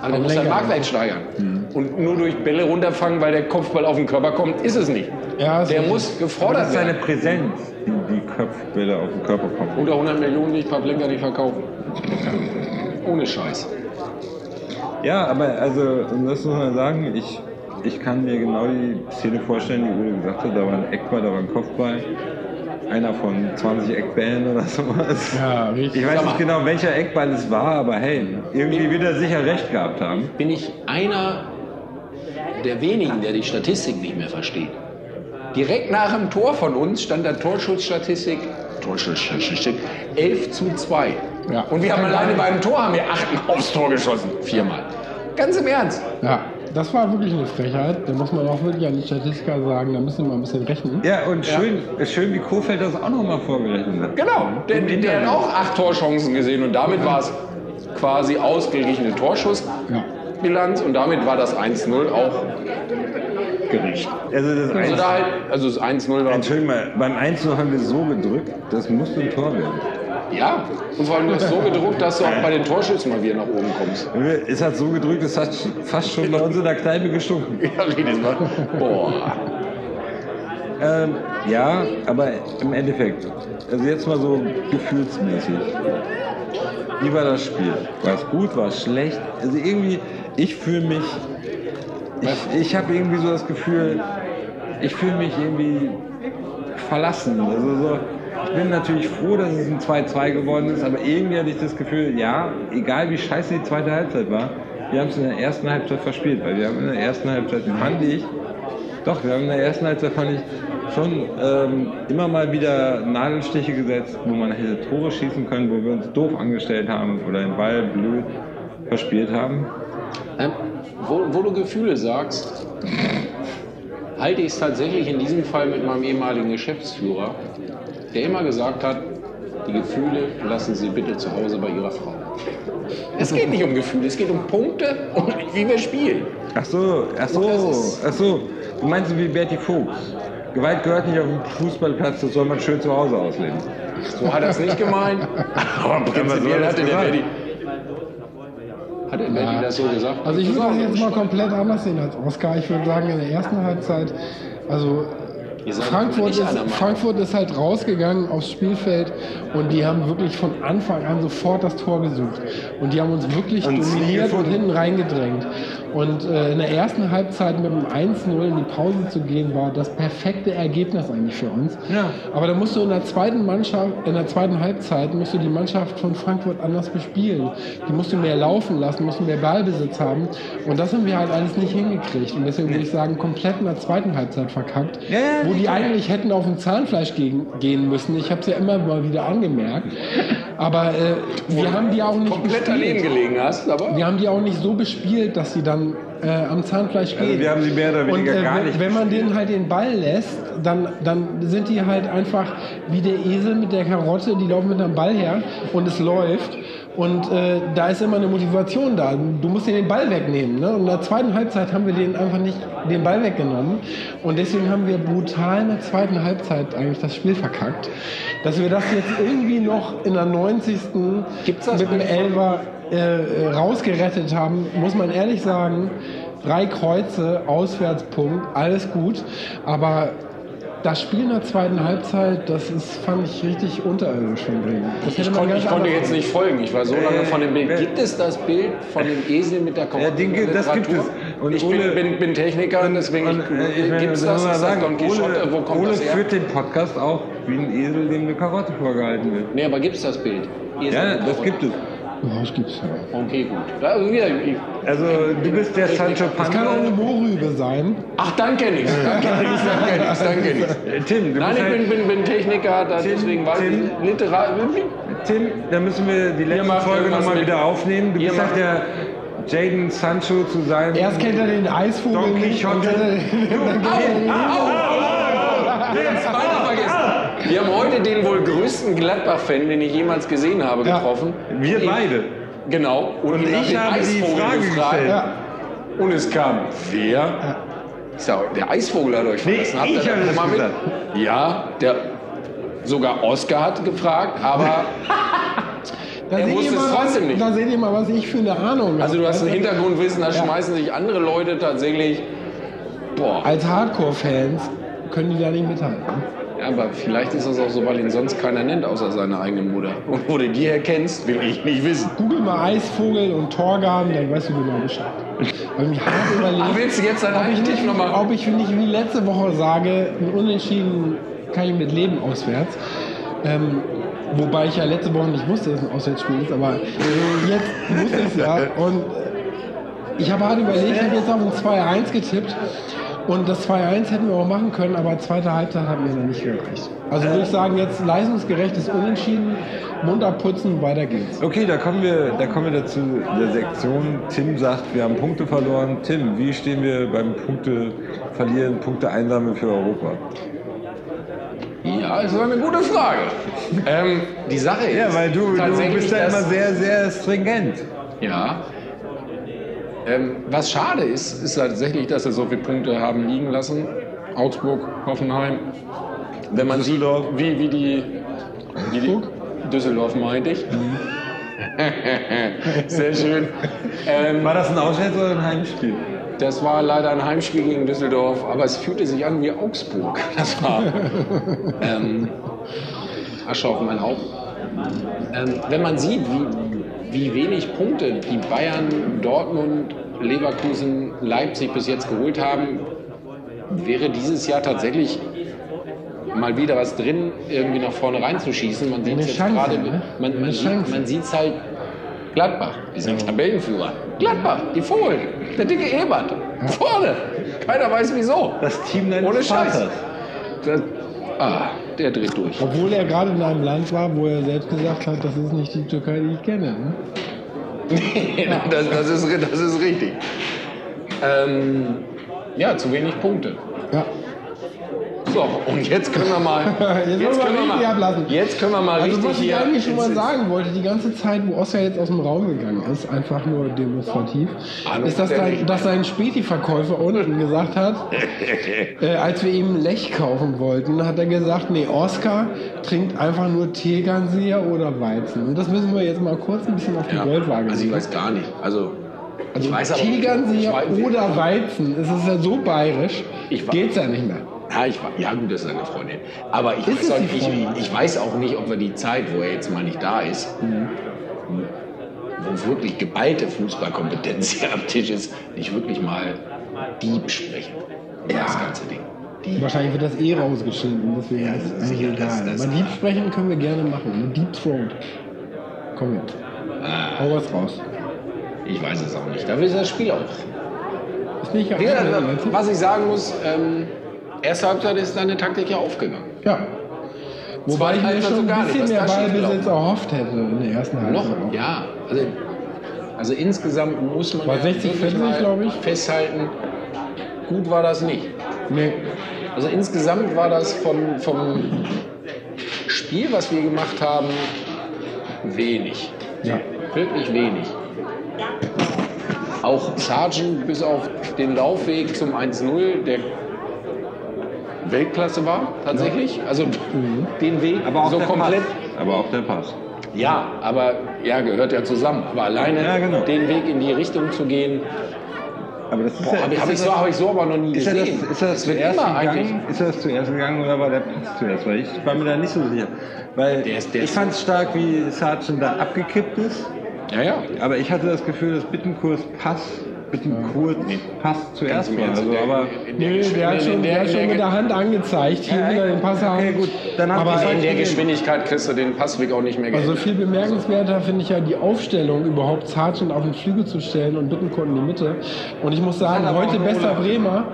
Aber der muss länger. Marktwert steigern. Und nur durch Bälle runterfangen, weil der Kopfball auf den Körper kommt, ist es nicht. Ja, der muss gefordert das ist seine. Präsenz, die die Köpfbälle auf den Körper kommen. Unter 100 Millionen will ich Pavlenka nicht verkaufen. Ohne Scheiß. Ja, aber also, das muss man sagen, ich, ich kann mir genau die Szene vorstellen, die Uwe gesagt hat, da war ein Eckball, da war ein Kopfball. Einer von 20 Eckbällen oder sowas. ja, richtig. Ich weiß nicht genau, welcher Eckball es war, aber hey, irgendwie wird er sicher recht gehabt haben. bin ich einer der wenigen, der die Statistik nicht mehr versteht. Direkt nach dem Tor von uns stand der Torschussstatistik, Torschussstatistik 11 zu 2. Ja. Und wir haben alleine beim Tor haben wir acht aufs Tor geschossen. Viermal. Ganz im Ernst. Ja, das war wirklich eine Frechheit. Da muss man auch wirklich an die Statistiker sagen, da müssen wir mal ein bisschen rechnen. Ja, und schön, schön wie Kofeld das auch nochmal vorgerechnet hat. Genau. Der, Im der Internet. hat auch acht Torchancen gesehen und damit war es quasi ausgeglichene Torschussbilanz Ja. Und damit war das 1-0 auch Gericht. Also das Also, da halt, also 1-0 war. Entschuldigung mal, beim 1 haben wir so gedrückt, das musste ein Tor werden. Ja, und vor allem du hast so gedruckt, dass du auch bei den Torschüssen mal wieder nach oben kommst. Es hat so gedrückt, es hat fast schon bei uns in der Kneipe gestunken. Ja, redet mal. Boah. Ähm, ja, aber im Endeffekt, also jetzt mal so gefühlsmäßig. Wie war das Spiel? War es gut, war es schlecht? Also irgendwie, ich fühle mich, ich, ich habe irgendwie so das Gefühl, ich fühle mich irgendwie verlassen. Also so, ich bin natürlich froh, dass es ein 2-2 geworden ist, aber irgendwie hatte ich das Gefühl, ja, egal wie scheiße die zweite Halbzeit war, wir haben es in der ersten Halbzeit verspielt, weil wir haben in der ersten Halbzeit, fand ich, doch, wir haben in der ersten Halbzeit, fand ich, schon ähm, immer mal wieder Nadelstiche gesetzt, wo man hätte Tore schießen können, wo wir uns doof angestellt haben oder den Ball blöd verspielt haben. Ähm, wo, wo du Gefühle sagst, halte ich es tatsächlich in diesem Fall mit meinem ehemaligen Geschäftsführer, der immer gesagt hat, die Gefühle lassen Sie bitte zu Hause bei Ihrer Frau. Es geht nicht um Gefühle, es geht um Punkte und wie wir spielen. Ach so, ach so, ach so. Du meinst wie Berti Fuchs. Gewalt gehört nicht auf dem Fußballplatz, das soll man schön zu Hause ausleben. So hat er es nicht gemeint. Aber prinzipiell hatte der. Berti. Hat der Berti das so gesagt? Also ich würde Das jetzt mal komplett anders sehen als Oskar. Ich würde sagen, in der ersten Halbzeit, also Frankfurt ist. Frankfurt ist halt rausgegangen aufs Spielfeld und die haben wirklich von Anfang an sofort das Tor gesucht. Und die haben uns wirklich Und dominiert und hinten reingedrängt. Und äh, in der ersten Halbzeit mit einem 1-0 in die Pause zu gehen, war das perfekte Ergebnis eigentlich für uns. Ja. Aber da musst du in der zweiten Mannschaft, in der zweiten Halbzeit musst du die Mannschaft von Frankfurt anders bespielen. Die musst du mehr laufen lassen, musst du mehr Ballbesitz haben. Und das haben wir halt alles nicht hingekriegt. Und deswegen würde ich sagen, komplett in der zweiten Halbzeit verkackt. Ja, wo die eigentlich hätten auf dem Zahnfleisch gegen, gehen müssen. Ich habe es ja immer mal wieder angemerkt. Aber äh, wir haben die auch nicht komplett daneben gelegen hast, aber Wir haben die auch nicht so bespielt, dass sie dann äh, am Zahnfleisch gehen. Also wir haben sie mehr oder weniger Und, äh, gar wenn- nicht Wenn man denen halt den Ball lässt, dann, dann sind die halt einfach wie der Esel mit der Karotte, die laufen mit dem Ball her und es läuft. Und äh, da ist immer eine Motivation da. Du musst denen den Ball wegnehmen. Ne? Und in der zweiten Halbzeit haben wir denen einfach nicht den Ball weggenommen. Und deswegen haben wir brutal in der zweiten Halbzeit eigentlich das Spiel verkackt. Dass wir das jetzt irgendwie noch in der 90. Gibt's das mit dem Elfer äh, rausgerettet haben, muss man ehrlich sagen. Drei Kreuze, Auswärtspunkt, alles gut. Aber das Spiel in der zweiten Halbzeit, das ist, fand ich richtig unterirdisch von Bremen. Ich, ganz ich konnte jetzt nicht folgen. Ich war so lange von dem Bild. äh, Gibt es das Bild von dem Esel mit der Ja, den das gibt es. Und ich Ole- bin, bin, bin Techniker, deswegen Und, äh, ich gibt es das? Ist sagen, Don Quixote? Wo Ole, kommt Ole das her? führt den Podcast auch wie ein Esel, dem eine Karotte vorgehalten wird. Nee, aber gibt es das Bild? Esel Ja, das gibt es. Ja, das gibt's ja. Okay, gut. Also wieder, ich, Also du bist der Sancho Das kann auch eine Panza. Mohrrübe sein. ach, dann kenne ich Dann kenne ich dann ich ich Äh, Tim, du Nein, bist ich bin, halt, bin, bin Techniker, da, Tim, deswegen weiß Tim. ich Literar. Tim, da müssen wir die letzte macht Folge nochmal wieder aufnehmen. Du bist halt der Jaden Sancho zu seinem Erst kennt er den Eisvogel Don Quixote. dann- Nee, das ist beinahe vergessen. Wir haben heute den wohl größten Gladbach-Fan, den ich jemals gesehen habe, Ja. getroffen. Wir Und ihn- beide. Genau. Und, Und ich habe die Eisvogel Frage gefragt. gestellt. Ja. Und es kam, wer? Ich sag, der Eisvogel hat euch Nee, verlassen. Habt ich habe das mal mit? gesagt. Ja, der, sogar Oscar hat gefragt, aber Da Er wusste es trotzdem nicht. Da seht ihr mal, was ich für eine Ahnung habe. also du hast ein Weißt Hintergrundwissen, da Ja. schmeißen sich andere Leute tatsächlich. Boah. Als Hardcore-Fans können die da nicht mithalten. Ja, aber vielleicht ist das auch so, weil ihn sonst keiner nennt, außer seine eigene Mutter. Und wo du die herkennst, will ich nicht wissen. Google mal Eisvogel und Torgarten, dann weißt du genau Bescheid. Habe mich hart überlegt. Ach, willst du jetzt ob ich, eigenen nicht, noch ob ich nicht wie letzte Woche sage, ein Unentschieden kann ich mit leben auswärts. Ähm, wobei ich ja letzte Woche nicht wusste, dass es ein Auswärtsspiel ist, aber jetzt wusste ich es ja. Und äh, ich habe hart überlegt, ich habe jetzt auf ein 2-1 getippt. Und das 2-1 hätten wir auch machen können, aber zweite Halbzeit hat mir dann nicht gereicht. Also würde ich sagen, jetzt leistungsgerechtes Unentschieden, munter putzen, weiter geht's. Okay, da kommen wir, da kommen wir dazu der Sektion. Tim sagt, wir haben Punkte verloren. Tim, wie stehen wir beim Punkte verlieren, Punkte einsammeln für Europa? Ja, das ist eine gute Frage. ähm, die Sache ist. Ja, weil du, du bist ja immer sehr, sehr stringent. Ja. Ähm, was schade ist, ist tatsächlich, dass sie so viele Punkte haben liegen lassen. Augsburg, Hoffenheim. Wenn man sieht, wie, wie die. Wie die Düsseldorf meinte ich. Sehr schön. Ähm, War das ein Auswärts- oder ein Heimspiel? das war leider ein Heimspiel gegen Düsseldorf, aber es fühlte sich an wie Augsburg. Das war ähm, Asche auf mein Haupt. Ähm, wenn man sieht, wie, wie wenig Punkte die Bayern, Dortmund, Leverkusen, Leipzig bis jetzt geholt haben, wäre dieses Jahr tatsächlich mal wieder was drin, irgendwie nach vorne reinzuschießen. Man sieht es jetzt gerade, ne? man, man, sieht, man sieht es halt Gladbach, die sind Tabellenführer. Gladbach, die Fohlen, der dicke Ebert, vorne. Keiner weiß wieso. Das Team deines Ohne Scheiß. Vaters. Das, ah, der dreht durch. Obwohl er gerade in einem Land war, wo er selbst gesagt hat, das ist nicht die Türkei, die ich kenne. Ne? das, das, ist, das ist richtig. Ähm, ja, zu wenig Punkte. Ja. So, und jetzt können wir mal. Jetzt, wir können wir richtig mal, ablassen. jetzt können wir mal Also richtig was ich hier. eigentlich schon mal sagen wollte, die ganze Zeit, wo Oscar jetzt aus dem Raum gegangen ist, einfach nur demonstrativ, Ahnung ist, dass, sein, dass sein Späti-Verkäufer unten gesagt hat, äh, als wir ihm Lech kaufen wollten, hat er gesagt, nee, Oscar trinkt einfach nur Tegernseher oder Weizen. Und das müssen wir jetzt mal kurz ein bisschen auf die Ja, Goldwaage also ich weiß gar nicht. Also, Also ich weiß aber oder Weizen, es ist ja so bayerisch, geht's ja nicht mehr. Ja, ich, ja, gut, das ist eine Freundin. Aber ich weiß, es auch, die ich, ich weiß auch nicht, ob wir die Zeit, wo er jetzt mal nicht da ist, wo wirklich geballte Fußballkompetenz hier am Tisch ist, nicht wirklich mal Dieb sprechen. Ja. Das ganze Ding. Dieb. Wahrscheinlich wird das eh rausgeschnitten, deswegen Ja, das es ist sicher, egal. das- das- Aber Deep sprechen können wir gerne machen. Ne? Deep Throat. Komm jetzt. Ah. Hau was raus. Ich weiß es auch nicht. Dafür ist das Spiel auch. Ist nicht gesagt, ja, was ich sagen muss, ähm, erste Halbzeit ist deine Taktik ja aufgegangen. ja. Wobei ich mir schon so gar ein nicht. bisschen Was mehr? Ballbesitz erhofft hätte in der ersten Halbzeit. Noch? Ja. Also, also insgesamt muss man War ja 60, wirklich 40, mal glaub ich. festhalten, gut war das nicht. Nee. Also insgesamt war das vom, vom Spiel, was wir gemacht haben, wenig. Ja. Wirklich wenig. Auch Sargent bis auf den Laufweg zum 1-0, der Weltklasse war, tatsächlich. Also den Weg Aber auch so der komplett. Pass. Aber auch der Pass. Ja, aber ja, gehört ja zusammen. Aber alleine Ja, genau. den Weg in die Richtung zu gehen, Aber das ist boah, ja, habe ich, ist hab ja ich, so, das- hab ich so aber noch nie Ist er gesehen. das, ist er das zuerst gegangen? Ist er das zuerst gegangen oder war der Pass zuerst? Weil ich war mir da nicht so sicher. Weil Der ist- der ich fand es stark, wie Sargent da abgekippt ist. Ja, ja. Aber ich hatte das Gefühl, dass Bittenkurs Pass, Bittenkurs Pass zuerst Ganz im war. Ernst, Also, der- aber in der Nee, der hat Geschwindigkeit- schon, der hat schon mit der Hand angezeigt, hier Ja, wieder den Pass haben. okay, gut. Dann Aber In der. Geschwindigkeit kriegst du den Passweg auch nicht mehr Also geändert. viel bemerkenswerter finde ich ja die Aufstellung, überhaupt Sargent auf den Flügel zu stellen und Bittencourt in die Mitte. Und ich muss sagen, heute bester. Bremer,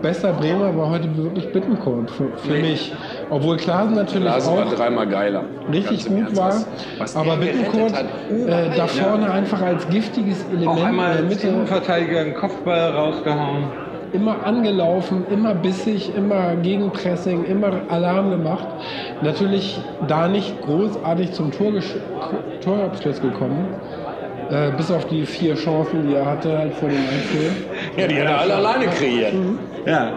bester Bremer war heute wirklich Bittencourt für, für mich. Obwohl Klaasen natürlich Lase war auch dreimal geiler. richtig gut Ernst, war, was- was aber Bittencourt äh, da vorne einfach als giftiges Element Auch einmal in der Mitte Innenverteidiger einen Kopfball rausgehauen. immer angelaufen, immer bissig, immer Gegenpressing, immer Alarm gemacht. Natürlich da nicht großartig zum Tor Torabschluss gekommen. Äh, bis auf die vier Chancen, die er hatte, halt vor dem Einzel. Ja, die hat er alle alleine kreiert. Ja.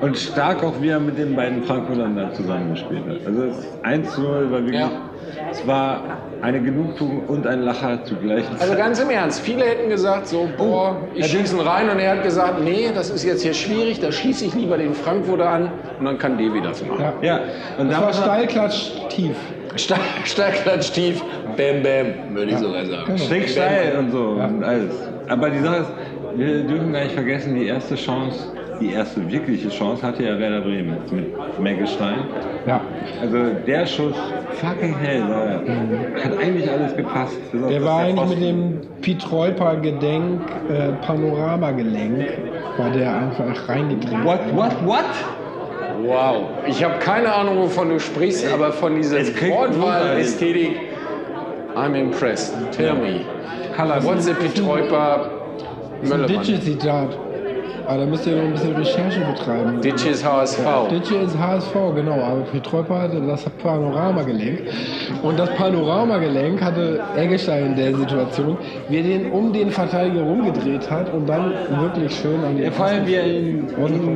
Und stark auch, wie er mit den beiden Frankfurtern da zusammengespielt hat. Also das 1-0 war wirklich, Ja. es war eine Genugtuung und ein Lacher zugleich. Also ganz im Ernst, viele hätten gesagt so, boah, ich schieße ihn rein und er hat gesagt, nee, das ist jetzt hier schwierig, da schieße ich lieber den Frankfurter an und dann kann Devi das machen. Ja. ja, und Das da war Steilklatsch tief. Stark, stark, klatsch, tief, bam, bam, würde ich sogar sagen. Stick steil und so und alles. Aber die Sache ist, wir dürfen gar nicht vergessen, die erste Chance, die erste wirkliche Chance hatte ja Werder Bremen mit Meggestein. Ja. Also der Schuss, fucking hell, da hat eigentlich alles gepasst. Der war eigentlich mit Pfosten- dem Pietreuper Gedenk, äh, Panoramagelenk, war der einfach reingedreht. What, what, what? Wow, ich habe keine Ahnung, wovon du sprichst, aber von dieser Wortwahl-Ästhetik, I'm impressed. Tell me, what's the Pitroiper Das ist ein Möllermann? Aber da müsst ihr noch ein bisschen Recherche betreiben. Ditches HSV. Ditsche ist HSV, genau. Aber Petreuper hatte das Panoramagelenk. Und das Panoramagelenk hatte Eggestein in der Situation, wie er den um den Verteidiger rumgedreht hat und dann wirklich schön an den Ja, vor allem, wie er ihn,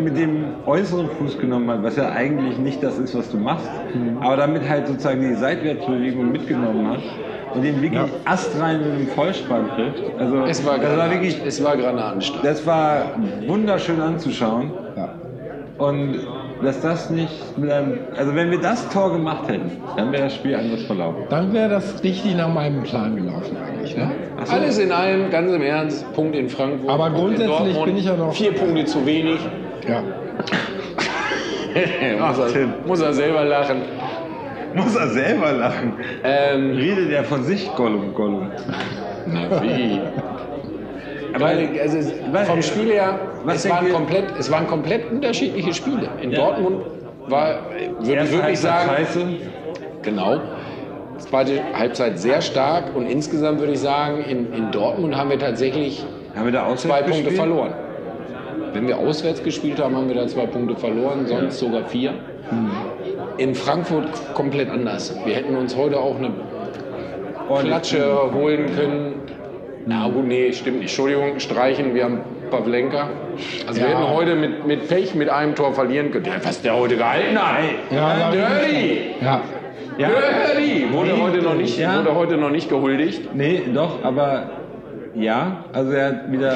mit dem äußeren Fuß genommen hat, was ja eigentlich nicht das ist, was du machst, aber damit halt sozusagen die Seitwärtsbewegung mitgenommen hat und ihn wirklich astrein mit dem Vollspann trifft. Also, Es war, das war wirklich, es war Granatenstart. das war wunderschön anzuschauen. Ja. Und dass das nicht mit einem, also wenn wir das Tor gemacht hätten, dann wäre das Spiel anders verlaufen. Dann wäre das richtig nach meinem Plan gelaufen eigentlich. Ne? Alles in allem, ganz im Ernst, Punkt in Frankfurt. Aber grundsätzlich Dortmund. bin ich ja noch- Vier Punkte zu wenig. Ja. muss, er, muss er selber lachen. Muss er selber lachen. Ähm, Redet er von sich, Gollum, Gollum. na wie? Aber Weil, also Was- vom Spiel her, was es waren, komplett, es waren komplett unterschiedliche Spiele. In Ja. Dortmund war, würde ich wirklich Halbzeit sagen, scheiße. Genau. Zweite Halbzeit sehr stark und insgesamt würde ich sagen, in, in Dortmund haben wir tatsächlich Haben wir zwei Punkte gespielt? verloren. Wenn wir auswärts gespielt haben, haben wir da zwei Punkte verloren, sonst sogar vier. In Frankfurt komplett anders. Wir hätten uns heute auch eine Klatsche holen können. Na gut, nee, stimmt nicht. Entschuldigung, streichen, wir haben Pavlenka. Also wir Ja. hätten heute mit, mit Pech mit einem Tor verlieren können. Ja, Was der heute gehalten hat. Ja, ja. Dirty! Ja. Ja. Dirty! Wurde, Nee, heute noch nicht, ja. wurde heute noch nicht gehuldigt. Nee, doch, aber ja, also er hat wieder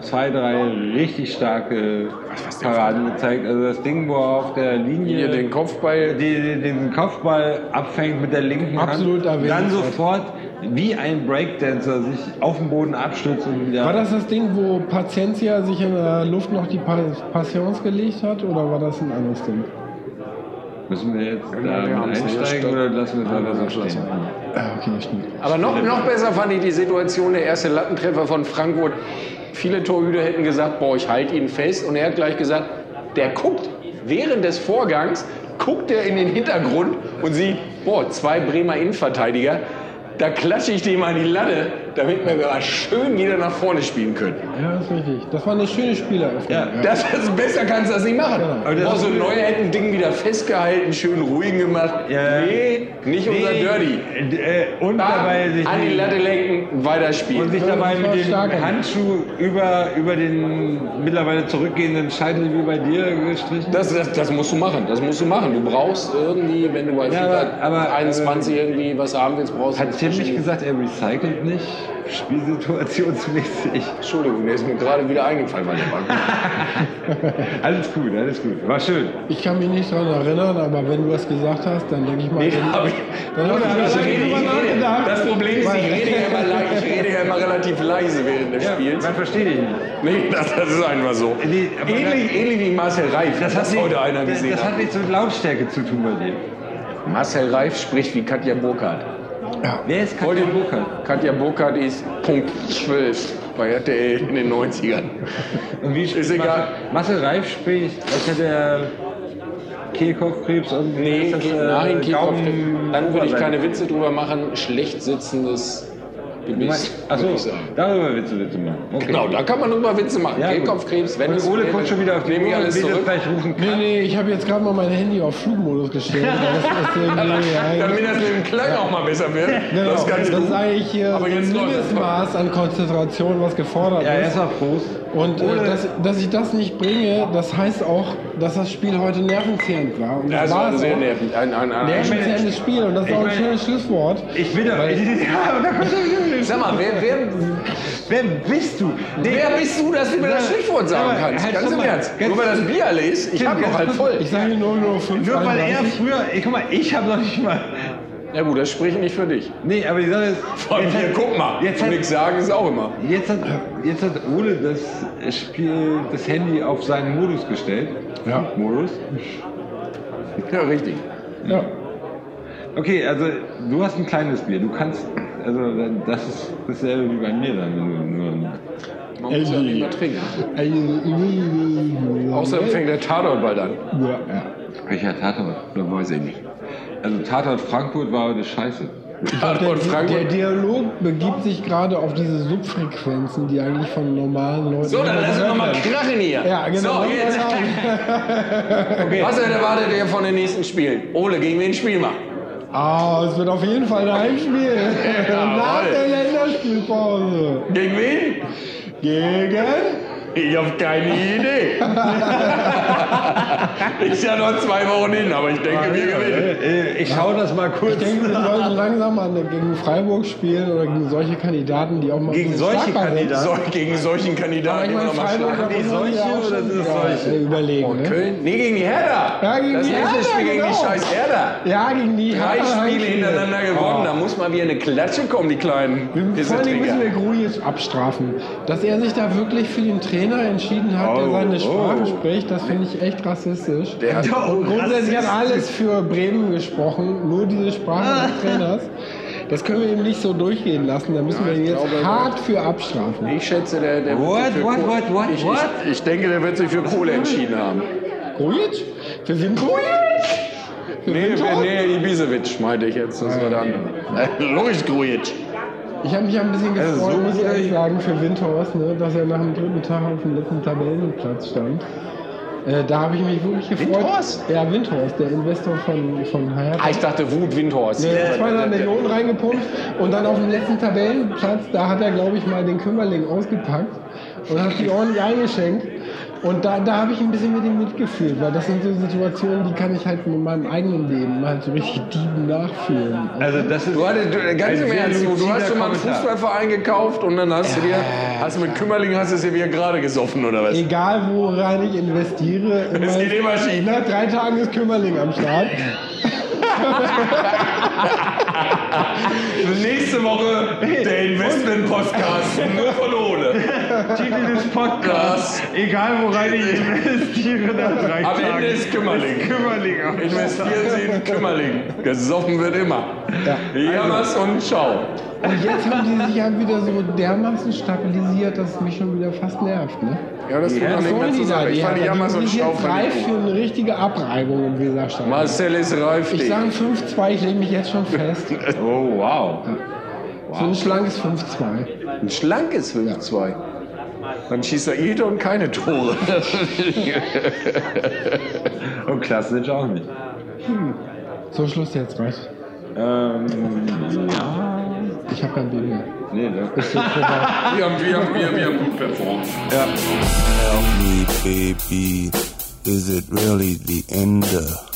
zwei, drei richtig starke Paraden gezeigt. Also das Ding, wo er auf der Linie Hier den Kopfball. die, den Kopfball abfängt mit der linken Absolut Hand, dann sofort wie ein Breakdancer sich auf den Boden abstürzt und wieder. War das das Ding, wo Paciencia sich in der Luft noch die Pa- Passions gelegt hat oder war das ein anderes Ding? Müssen wir jetzt wir da nicht. einsteigen oder lassen wir es einfach so stehen? Okay. Aber noch, noch besser fand ich die Situation, der erste Lattentreffer von Frankfurt. Viele Torhüter hätten gesagt, boah, ich halte ihn fest. Und er hat gleich gesagt, der guckt während des Vorgangs, guckt er in den Hintergrund und sieht, boah, zwei Bremer Innenverteidiger. Da klatsche ich dem an die Latte, damit wir mal schön wieder nach vorne spielen können. Ja, das ist richtig. Das war eine schöne Spieleröffnung. Ja. Das, das, besser kannst du das nicht machen. Boah, ist so. Neue hätten ein Ding wieder festgehalten, schön ruhig gemacht. Ja. Nee, nicht unser Dirty. Äh, und dabei sich an die Latte lenken, weiterspielen. und sich dabei mit dem. Handschuh über, über den mittlerweile zurückgehenden Scheitel wie bei dir gestrichen. Das, das, das musst du machen, das musst du machen. Du brauchst irgendwie, wenn du bei Ja, FIFA aber- aber, 21 irgendwie was haben willst, brauchst du... Hat Tim nicht gesagt, er recycelt nicht? Spielsituationsmäßig. Entschuldigung, der ist mir gerade wieder eingefallen, weil der gut. alles gut, alles gut. War schön. Ich kann mich nicht daran erinnern, aber wenn du es gesagt hast, dann denke ich mal. Nee, dann, hab ich- dann du Ich das rede- ich rede- Das Problem ist, ich rede, ja immer, ich rede ja immer relativ leise während des Spiels. Man versteht dich nicht. Nee, das, das ist einfach so. Nee, ähnlich, ähnlich wie Marcel Reif, das, hat hat heute einer das, gesehen das hat hat. nichts mit Lautstärke zu tun bei dir. Marcel Reif spricht wie Katja Burkhardt. Wer ist Katja Burkhardt? Katja Burkhardt ist Punkt 12 bei RTL in den 90ern. Und wie Ist egal. Marcel Reif spricht, als hätte er Kehlkopfkrebs und Nee, das, äh, nein, Kehlkopf, Gaumen- dann würde ich keine Witze drüber machen. Schlecht sitzendes Achso, darüber willst du Witze machen. Okay. Genau, da kann man drüber Witze machen. Ja. Kehlkopfkrebs, wenn es Ole kommt schon wieder auf die Uhr alles das zurück. gleich rufen. Nee, nee, ich habe jetzt gerade mal mein Handy auf Flugmodus gestellt. Das Damit das mit dem Klang auch mal besser wird. Genau, Das ist ganz das gut. ist eigentlich hier Aber so ein. Mindestmaß an Konzentration, was gefordert Ja, ist. erstmal Prost. Und äh, dass, dass ich das nicht bringe, das heißt auch, dass das Spiel heute nervenzehrend war. Und Ja, es war ein sehr nervig. Ein, ein, ein, Nervenzehrendes Spiel und das ist auch ein meine- schönes Schlusswort. Ich will doch. Ja, aber da kommt schon Sag mal, wer, wer, Wer bist du? wer bist du, dass du mir das Stichwort sagen kannst? halt Ganz im mal, Ernst. ganz- Nur weil das Bier alle ist, ich hab noch kurz, voll. Ich sage nur nur 5 Nur weil er früher. Ey, guck mal, ich habe noch nicht mal. Ja gut, das spricht nicht für dich. Nee, aber die Sache ist. Jetzt hier, hat- guck mal, Jetzt hat, nichts sagen ist auch immer. jetzt, hat, jetzt hat Ole das Spiel, das Handy auf seinen Modus gestellt. Ja. Modus. Ja, richtig. Ja. Okay, also du hast ein kleines Bier. Du kannst. Also das ist dasselbe wie bei mir dann. Man muss ja nicht mehr trinken. Außerdem fängt der Tatort bald an. Ja, ja. welcher Tatort? Oder weiß ich nicht. Also Tatort Frankfurt war heute scheiße. Der, der Dialog begibt sich gerade auf diese Subfrequenzen, die eigentlich von normalen Leuten. So, dann lass uns nochmal krachen hier. Ja, genau. So, jetzt. Was erwartet ihr von den nächsten Spielen? Ole, gegen wen spielen wir? Ah, es wird auf jeden Fall ein Heimspiel. Nach der Länderspielpause. Gegen wen? Gegen? Ich habe keine Idee. ist ja noch zwei Wochen hin, aber ich denke, wir gewinnen. Äh, Ich schaue das mal kurz. Ich denke, wir sollten langsam an gegen Freiburg spielen oder gegen solche Kandidaten, die auch mal Gegen solche. Kandidaten? So, gegen solchen Kandidaten noch mal schlagen. man solche oder sind es solche? überlegen. Ne? Köln? Nee, gegen die Hertha. Ja, gegen das die nächste Hertha, Spiel gegen die genau. scheiß Hertha. Ja, gegen die Drei Hertha Spiele hintereinander gewonnen, da muss mal wieder eine Klatsche kommen, die kleinen Vor Dingen müssen wir Pisseträger. Grujic abstrafen. Dass er sich da wirklich für den Trainer entschieden hat, der Oh, seine Sprache oh. spricht, das finde ich echt rassistisch. Der hat Und grundsätzlich hat alles für Bremen gesprochen, nur diese Sprache des Trainers. Das können wir ihm nicht so durchgehen lassen, da müssen wir ihn jetzt glaube, hart für abstrafen. Ich schätze, der, der What, wird sich für what, Kohle- what, what, ich, what? Ich, ich denke, der wird sich für Kohle entschieden haben. Grujic? Für Windhorst? Für Nee, nee, Ibisevic meinte ich jetzt. Das war der andere. Äh, Logisch Grujic. Ich habe mich ein bisschen gefreut, so muss ich ehrlich sagen, für Windhorst, ne, dass er nach dem dritten Tag auf dem letzten Tabellenplatz stand. Äh, da habe ich mich wirklich gefreut. Windhorst? Ja, Windhorst, der Investor von, von Hertha. Ah, ich dachte Wut Windhorst. Hat Der- 200 der- der- Millionen reingepumpt und dann auf dem letzten Tabellenplatz, da hat er, glaube ich, mal den Kümmerling ausgepackt und hat die ordentlich eingeschenkt. Und da, da habe ich ein bisschen mit ihm mitgefühlt, weil das sind so Situationen, die kann ich halt in meinem eigenen Leben halt so richtig Dieben nachfühlen. Also das ist Du hattest, du, ganz im Ernst, du, hast schon mal einen. Fußballverein gekauft und dann hast du dir, hast du mit Kümmerling hast du es dir wieder gerade gesoffen oder was? Egal worein ich investiere, Es geht immer schief. nach drei Tagen ist Kümmerling am Start. Nächste Woche der Investment-Podcast nur von Ole. Titel des Podcasts. Egal worein ich investiere, nach drei Am Ende ist Kümmerling. Kümmerling am Investieren Sie in Kümmerling. Gesoffen wird immer. Jammers und ciao. Und jetzt haben die sich ja wieder so dermaßen stabilisiert, dass es mich schon wieder fast nervt. Ne? Ja, das noch nicht mehr zusammen. Ich fand die Jammers sind und jetzt Schau reif für eine richtige Abreibung im Weserstadion. Marcel ist reif. Ich sage 5-2, ich lege mich jetzt schon fest. Oh, wow. So ein schlankes 5-2. Ein schlankes 5-2. Dann schießt er jede und keine Tore. Und Klasnic auch nicht. So, Schluss jetzt, reicht. Ähm, ja. Ich habe kein Baby mehr. Nee, das Wir haben, wir haben, wir haben, wir haben gut performt. Help me, baby. Is it really the end of